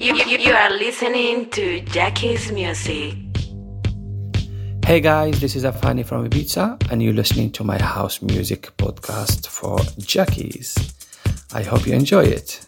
You, you, you are listening to Jackie's Music. Hey guys, this is Afani from Ibiza, and you're listening to my house music podcast for Jackies. I hope you enjoy it.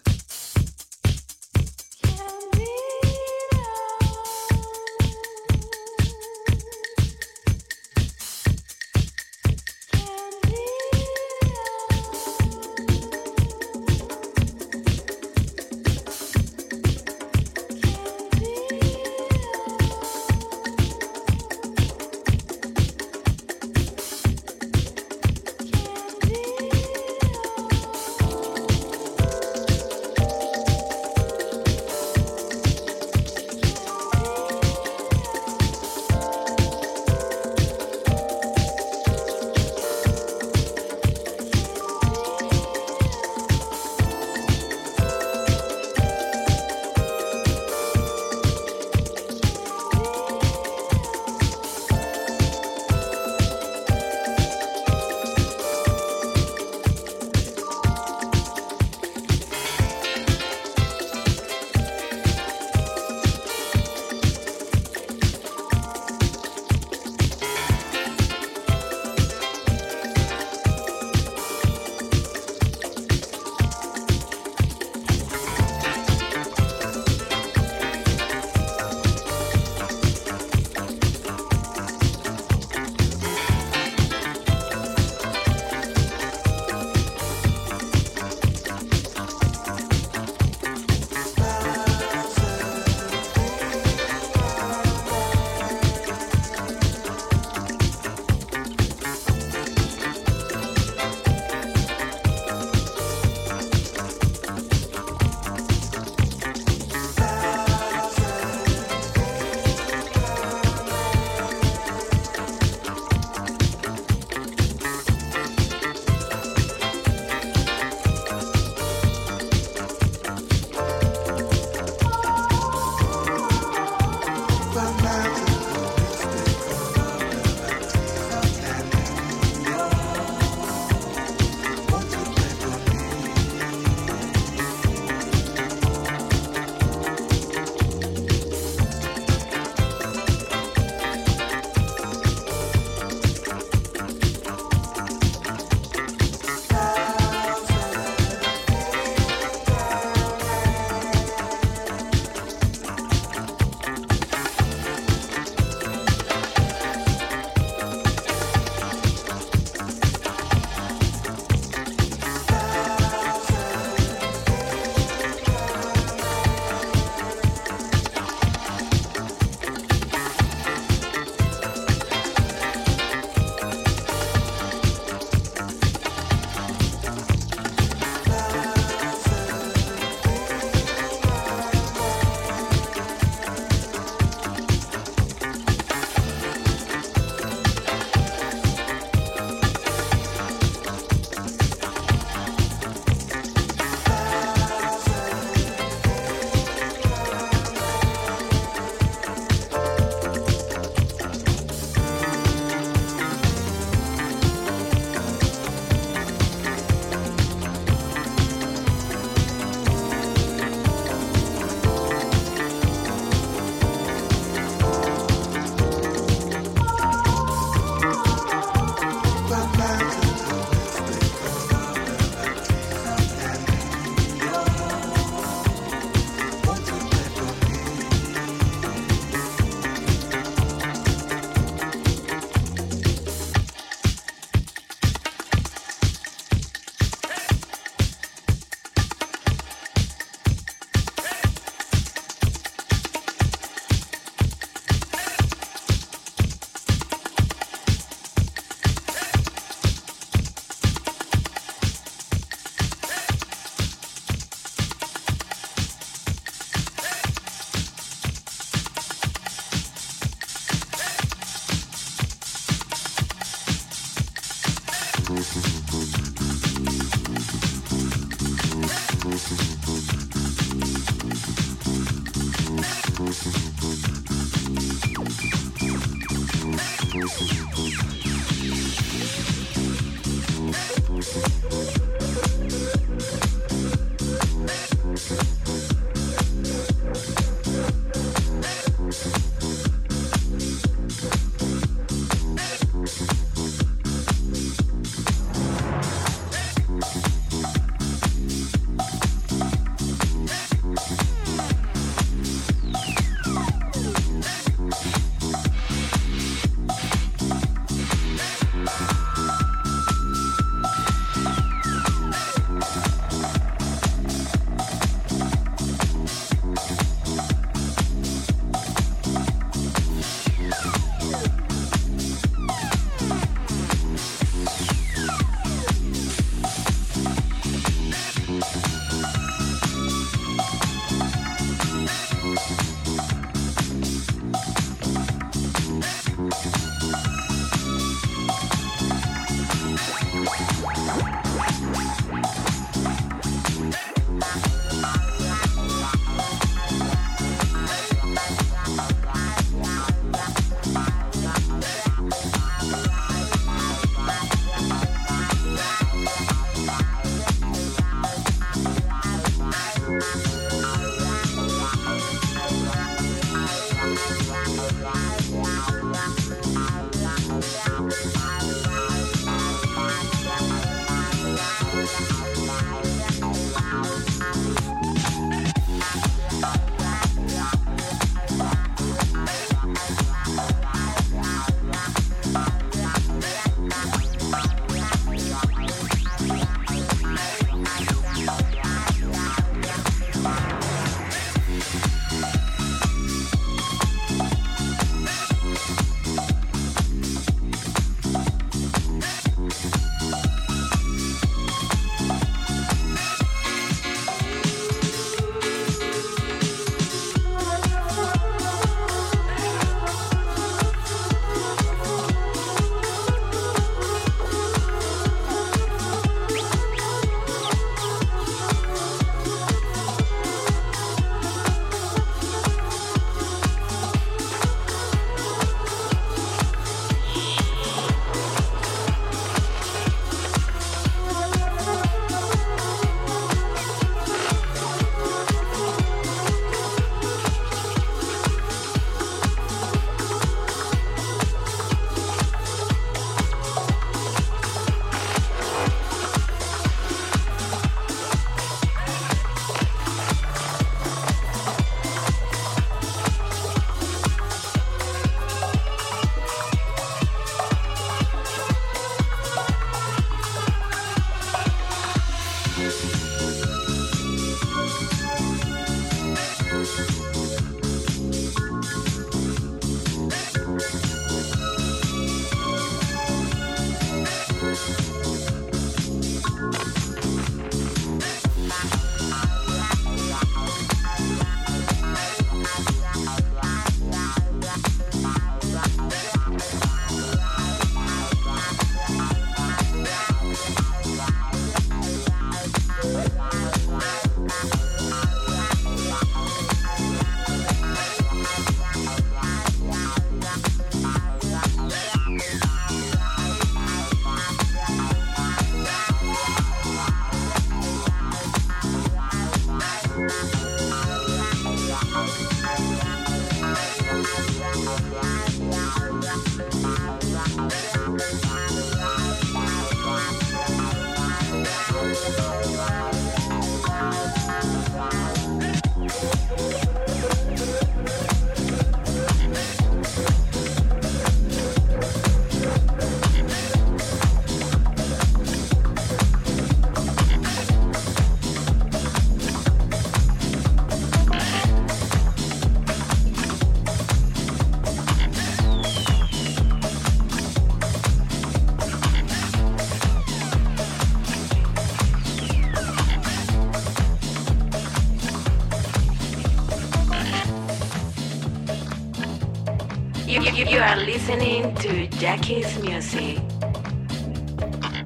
Jackie's music.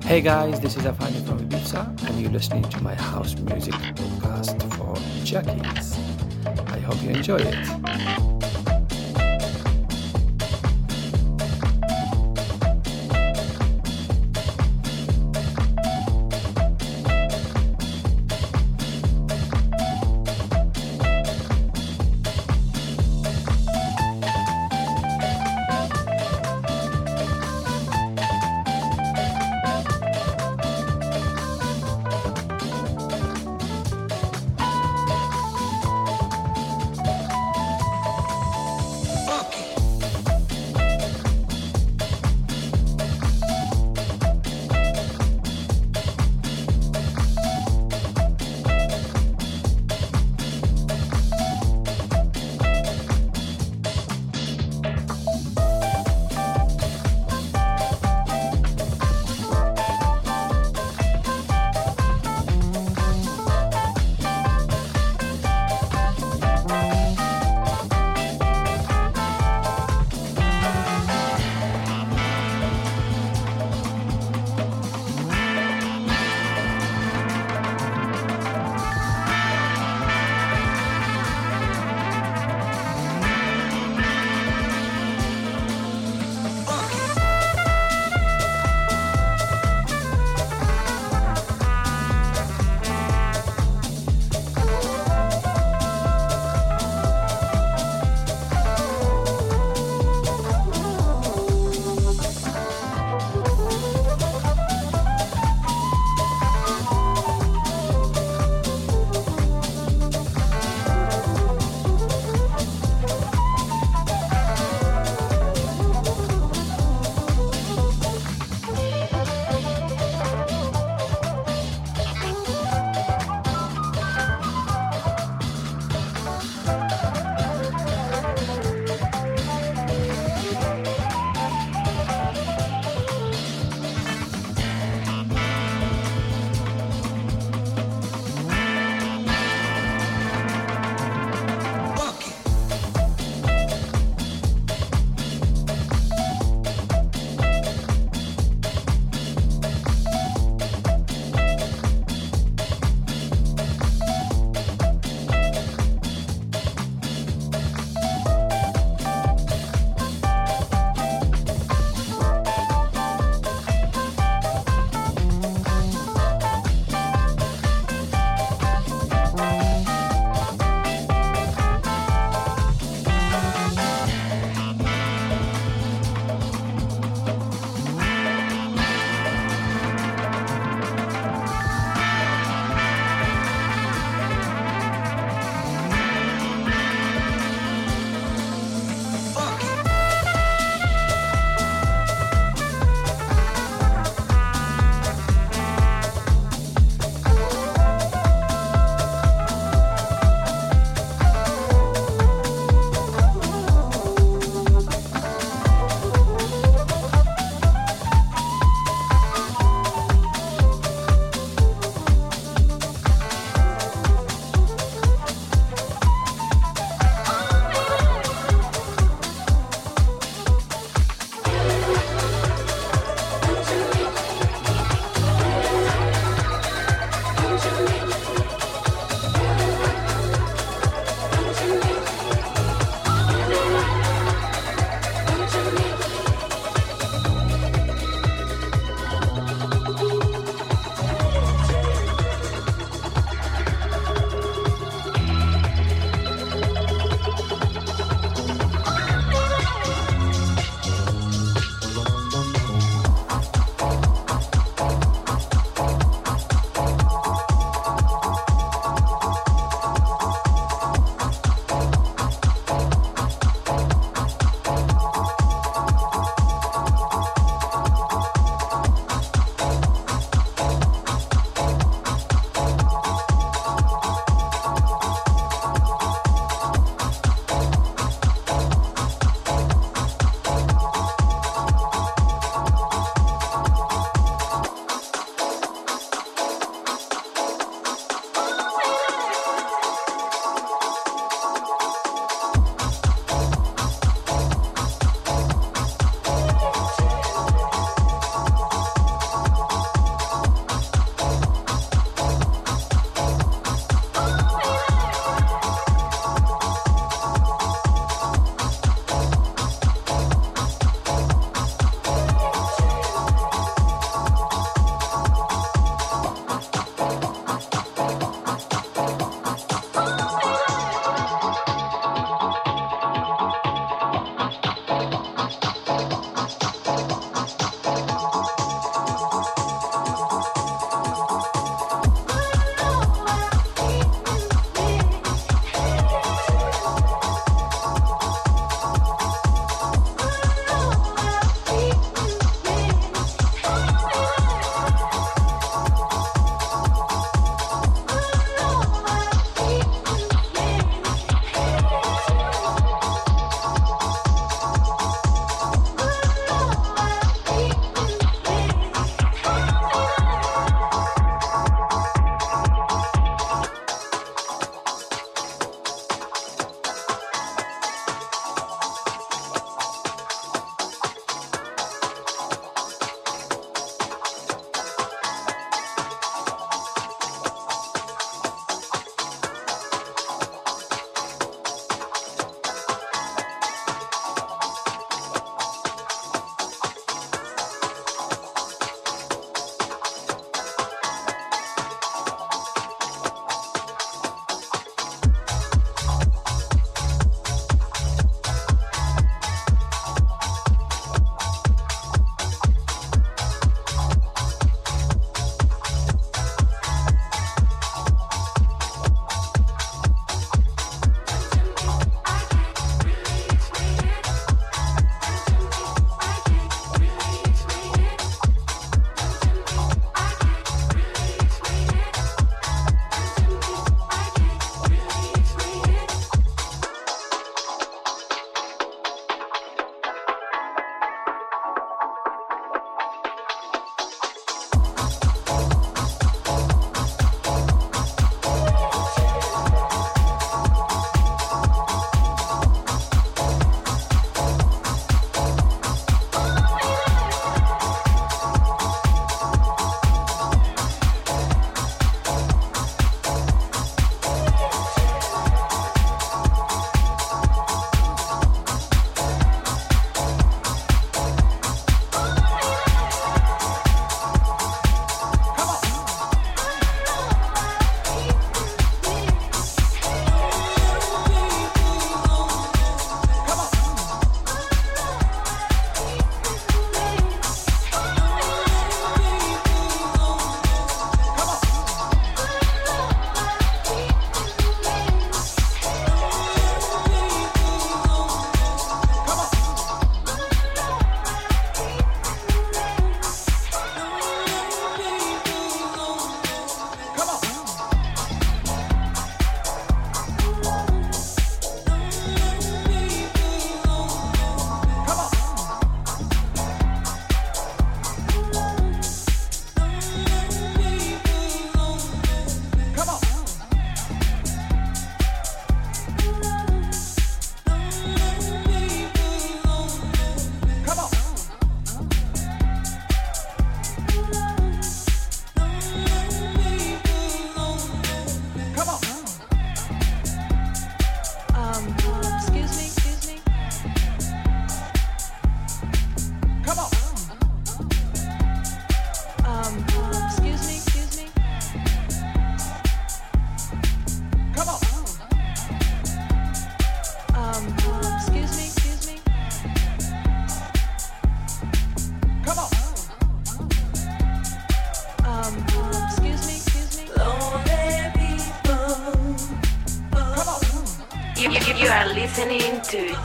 Hey guys, this is Afani from Ibiza, and you're listening to my house music podcast for Jackies. I hope you enjoy it.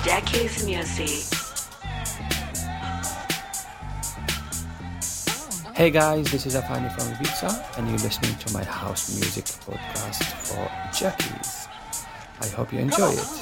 Jackie's Music. Hey guys, this is Afani from Ibiza, and you're listening to my house music podcast for Jackie's. I hope you enjoy it.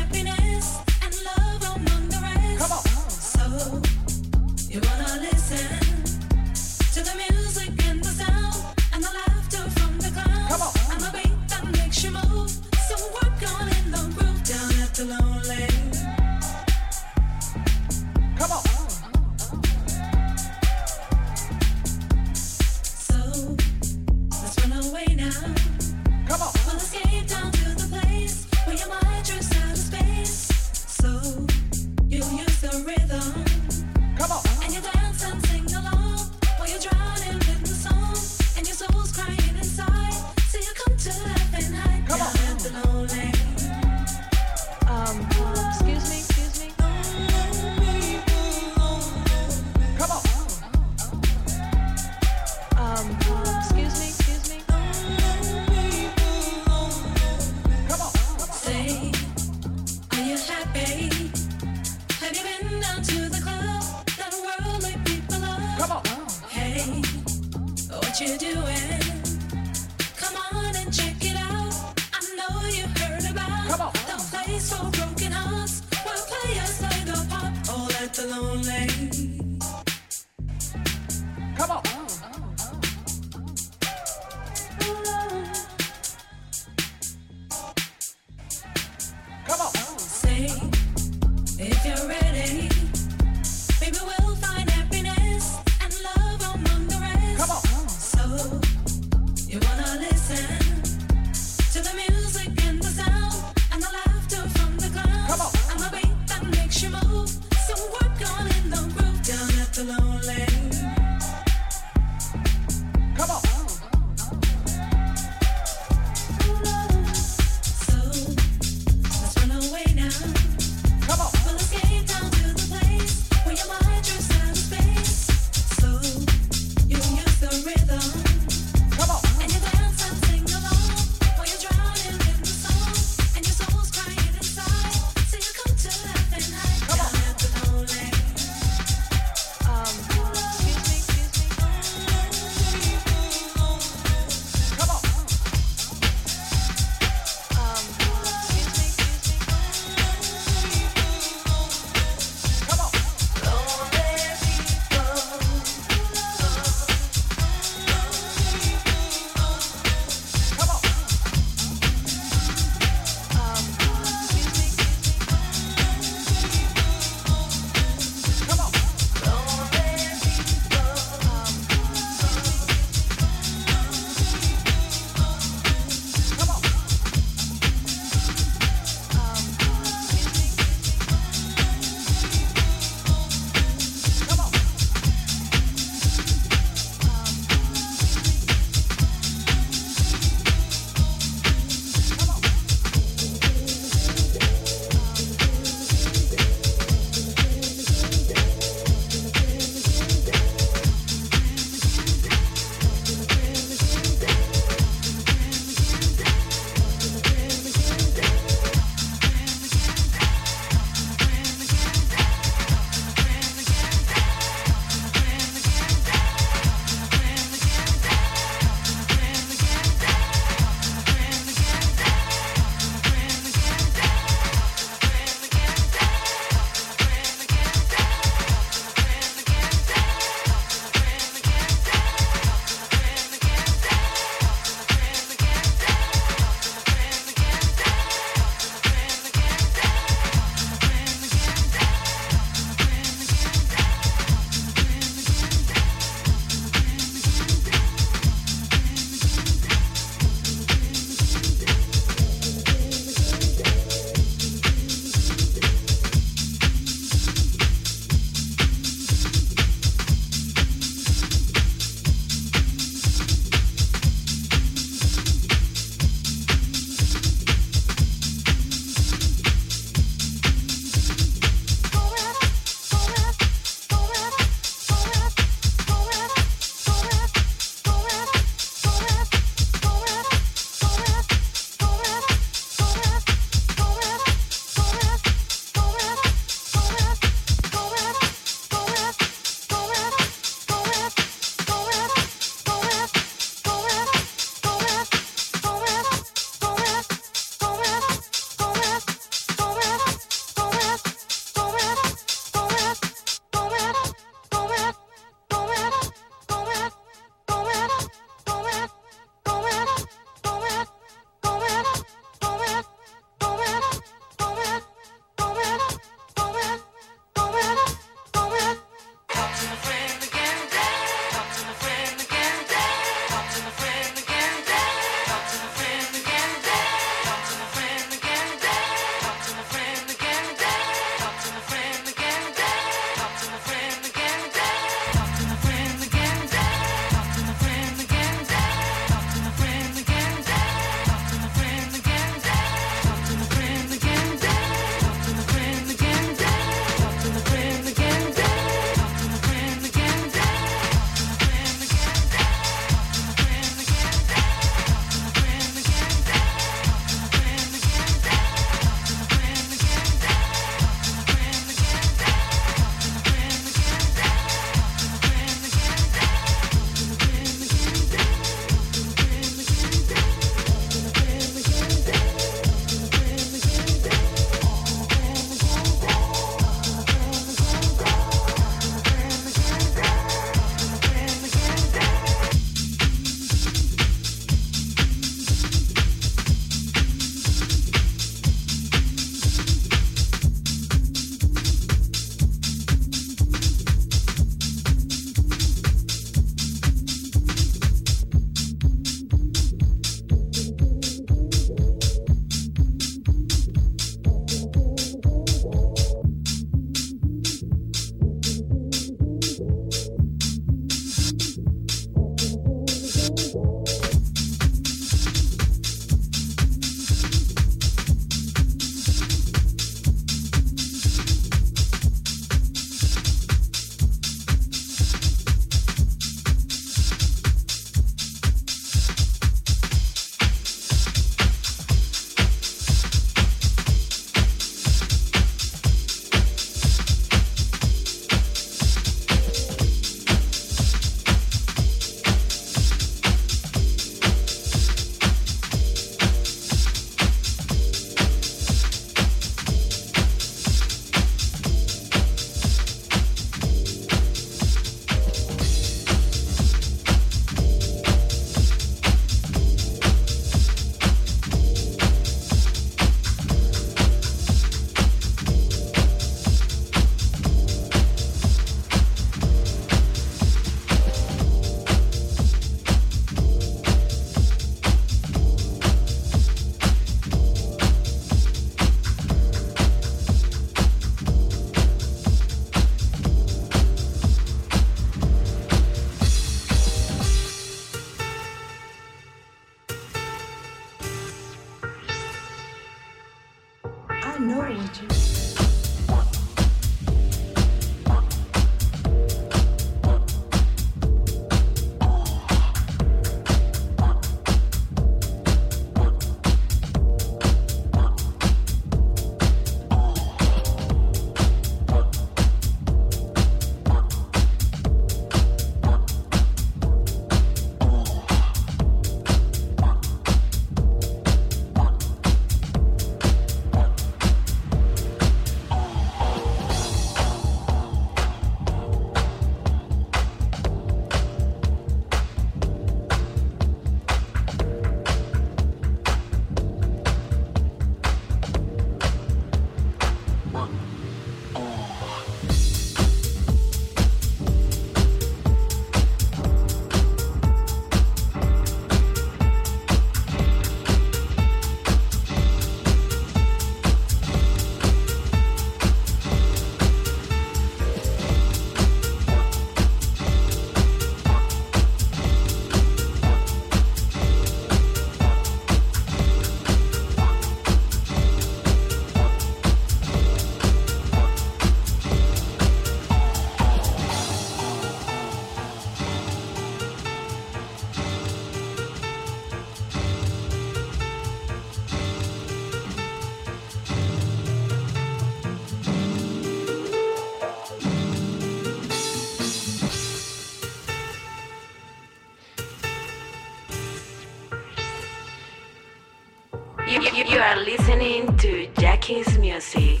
You, you, you are listening to Jackie's music.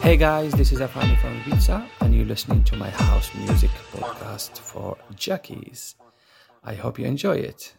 Hey guys, this is Afani from Ibiza, and you're listening to my house music podcast for Jackies. I hope you enjoy it.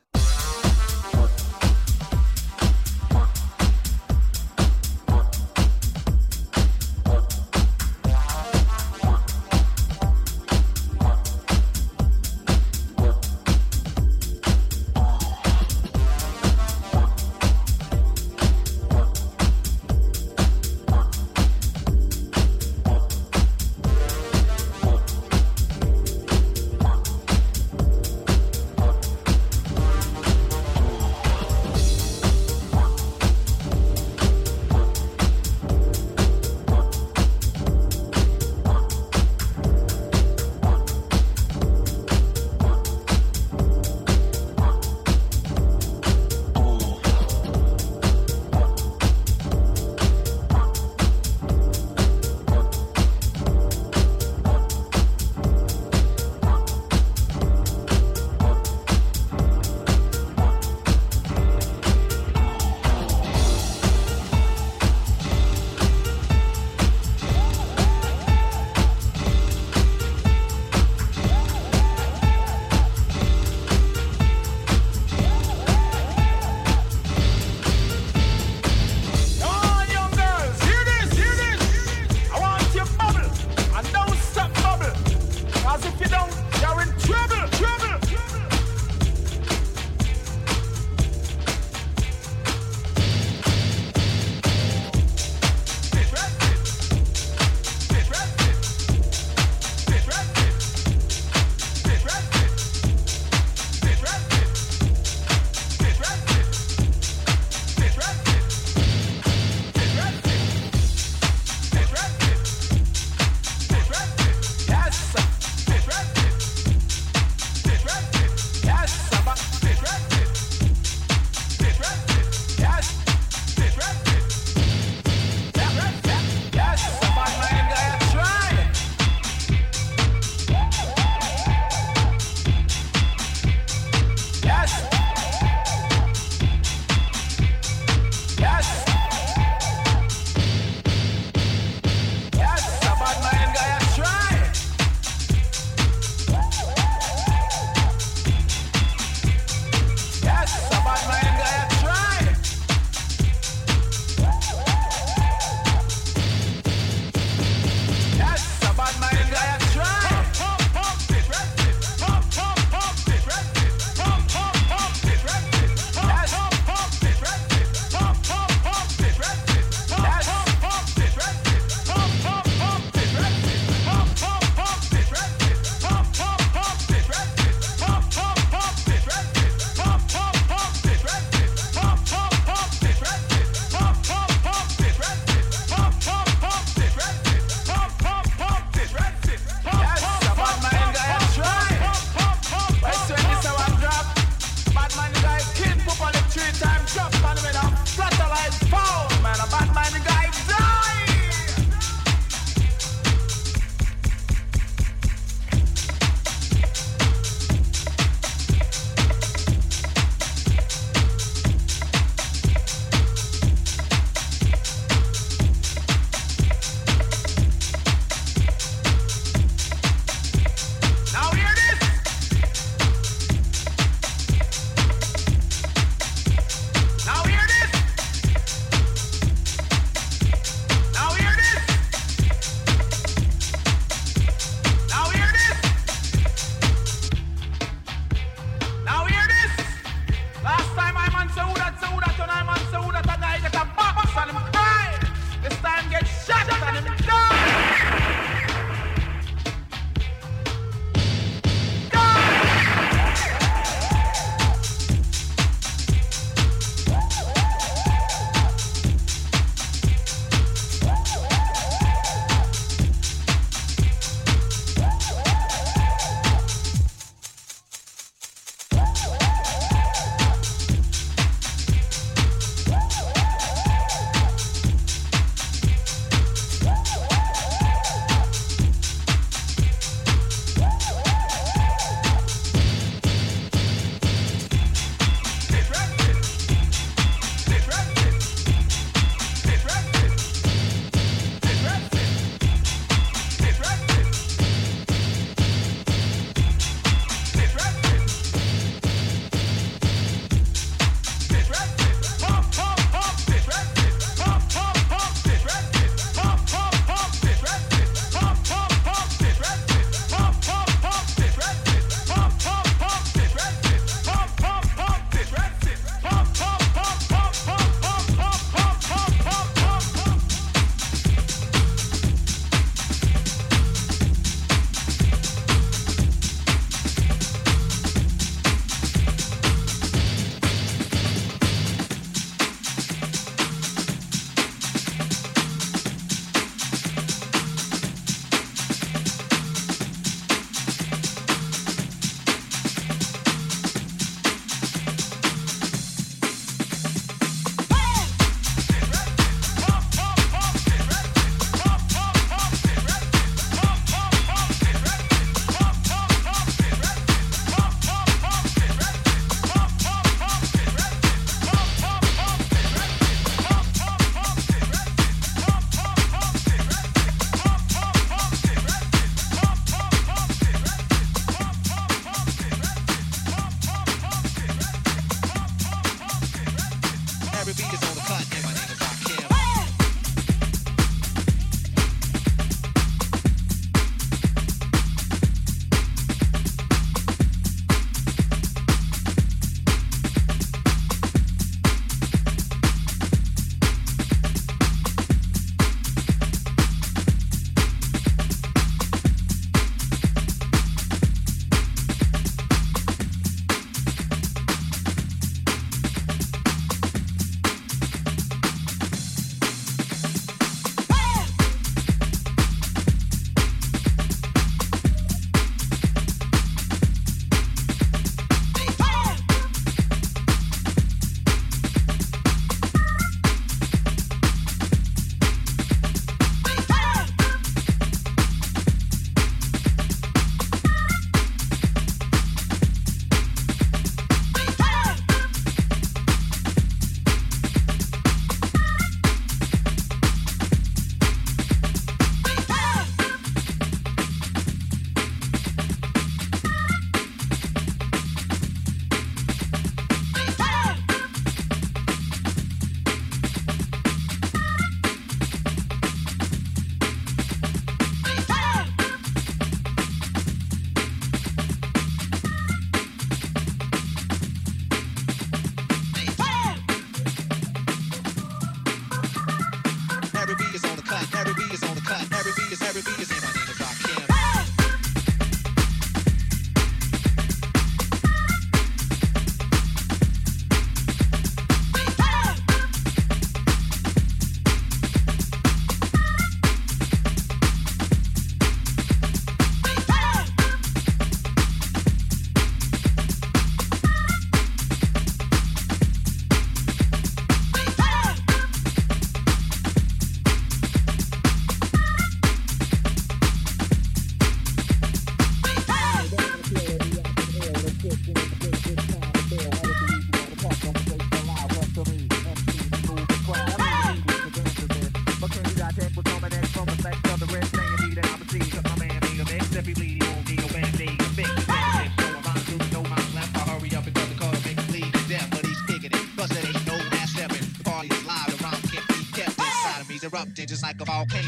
basketball.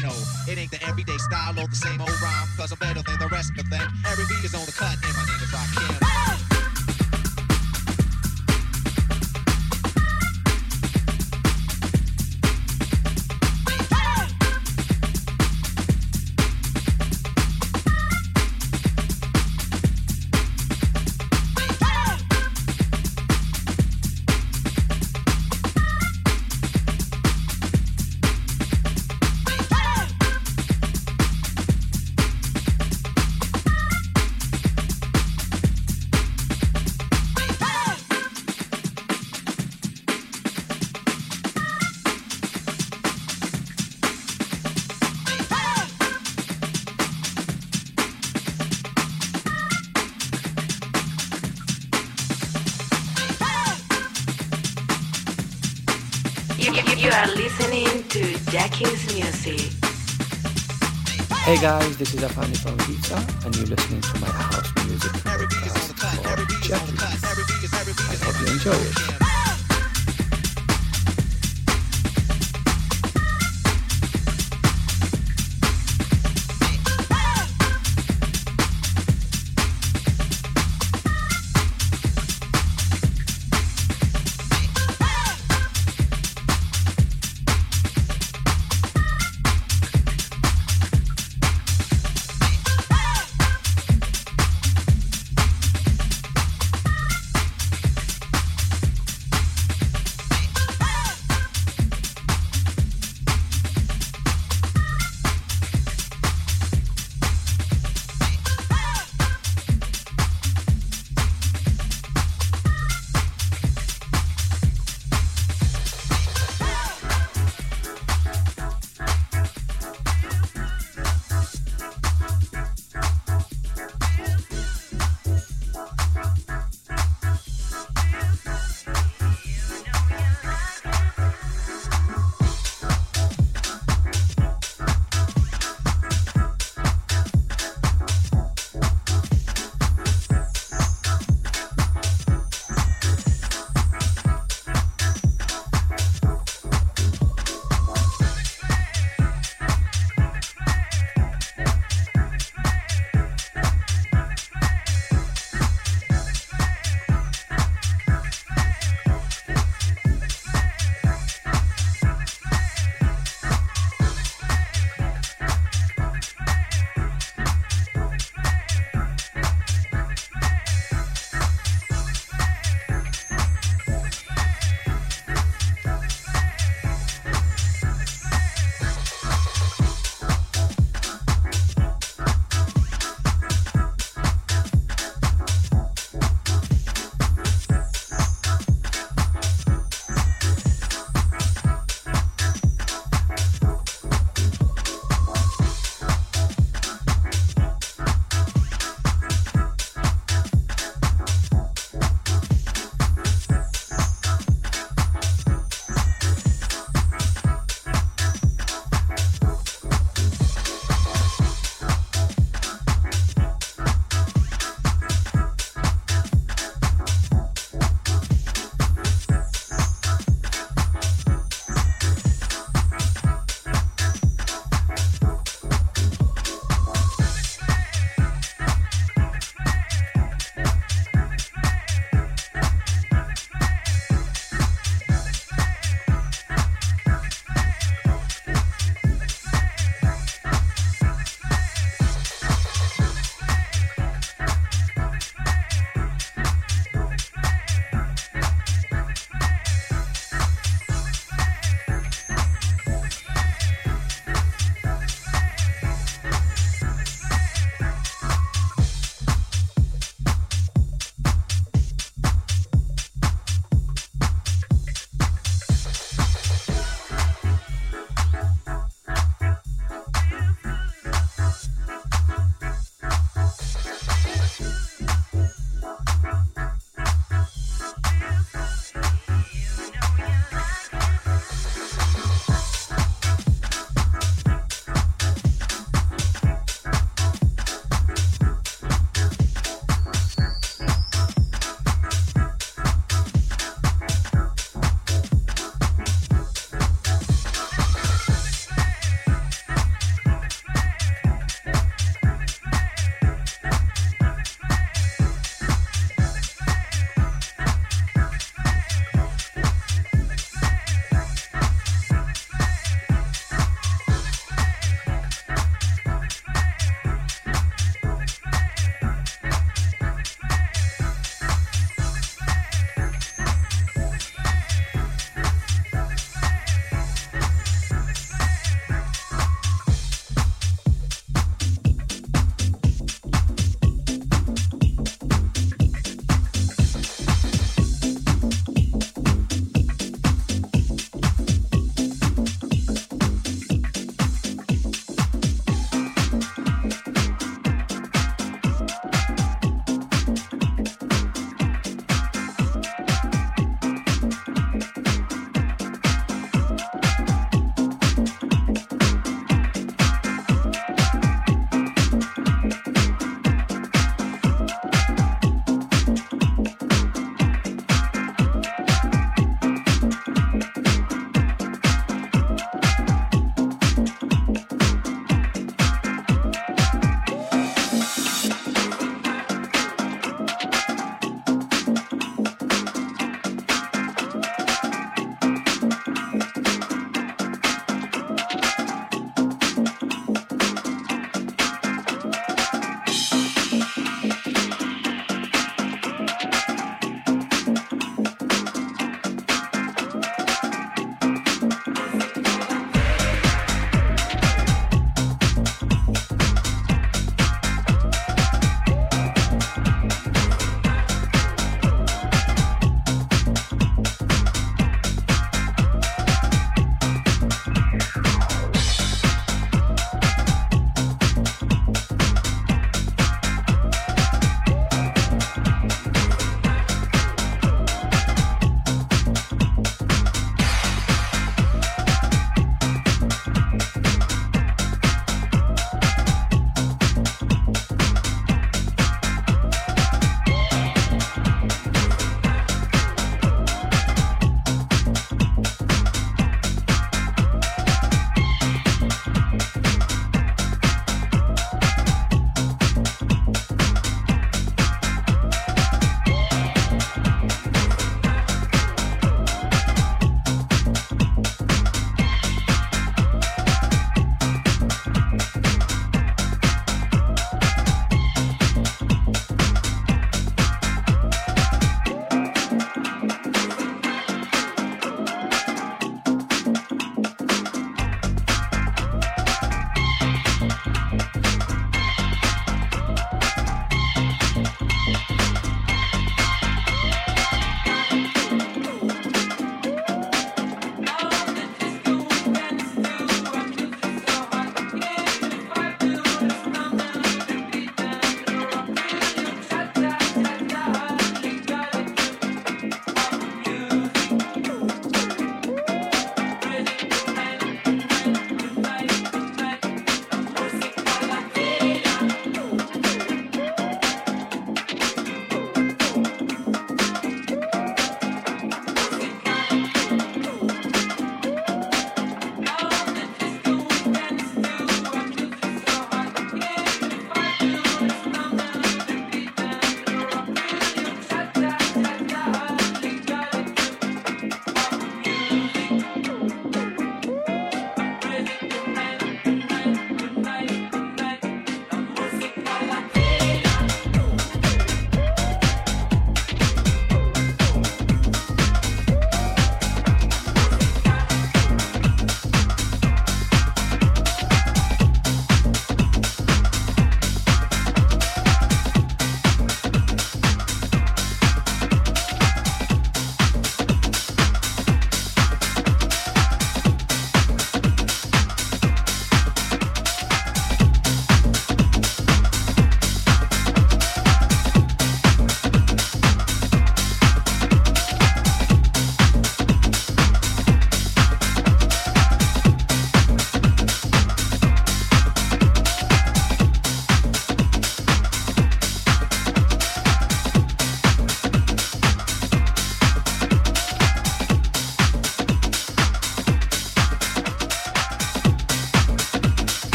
guys, this is Afani from Ibiza, and you're listening to my house music. Podcast I hope you enjoy it.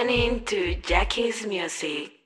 Listening to Jackie's music.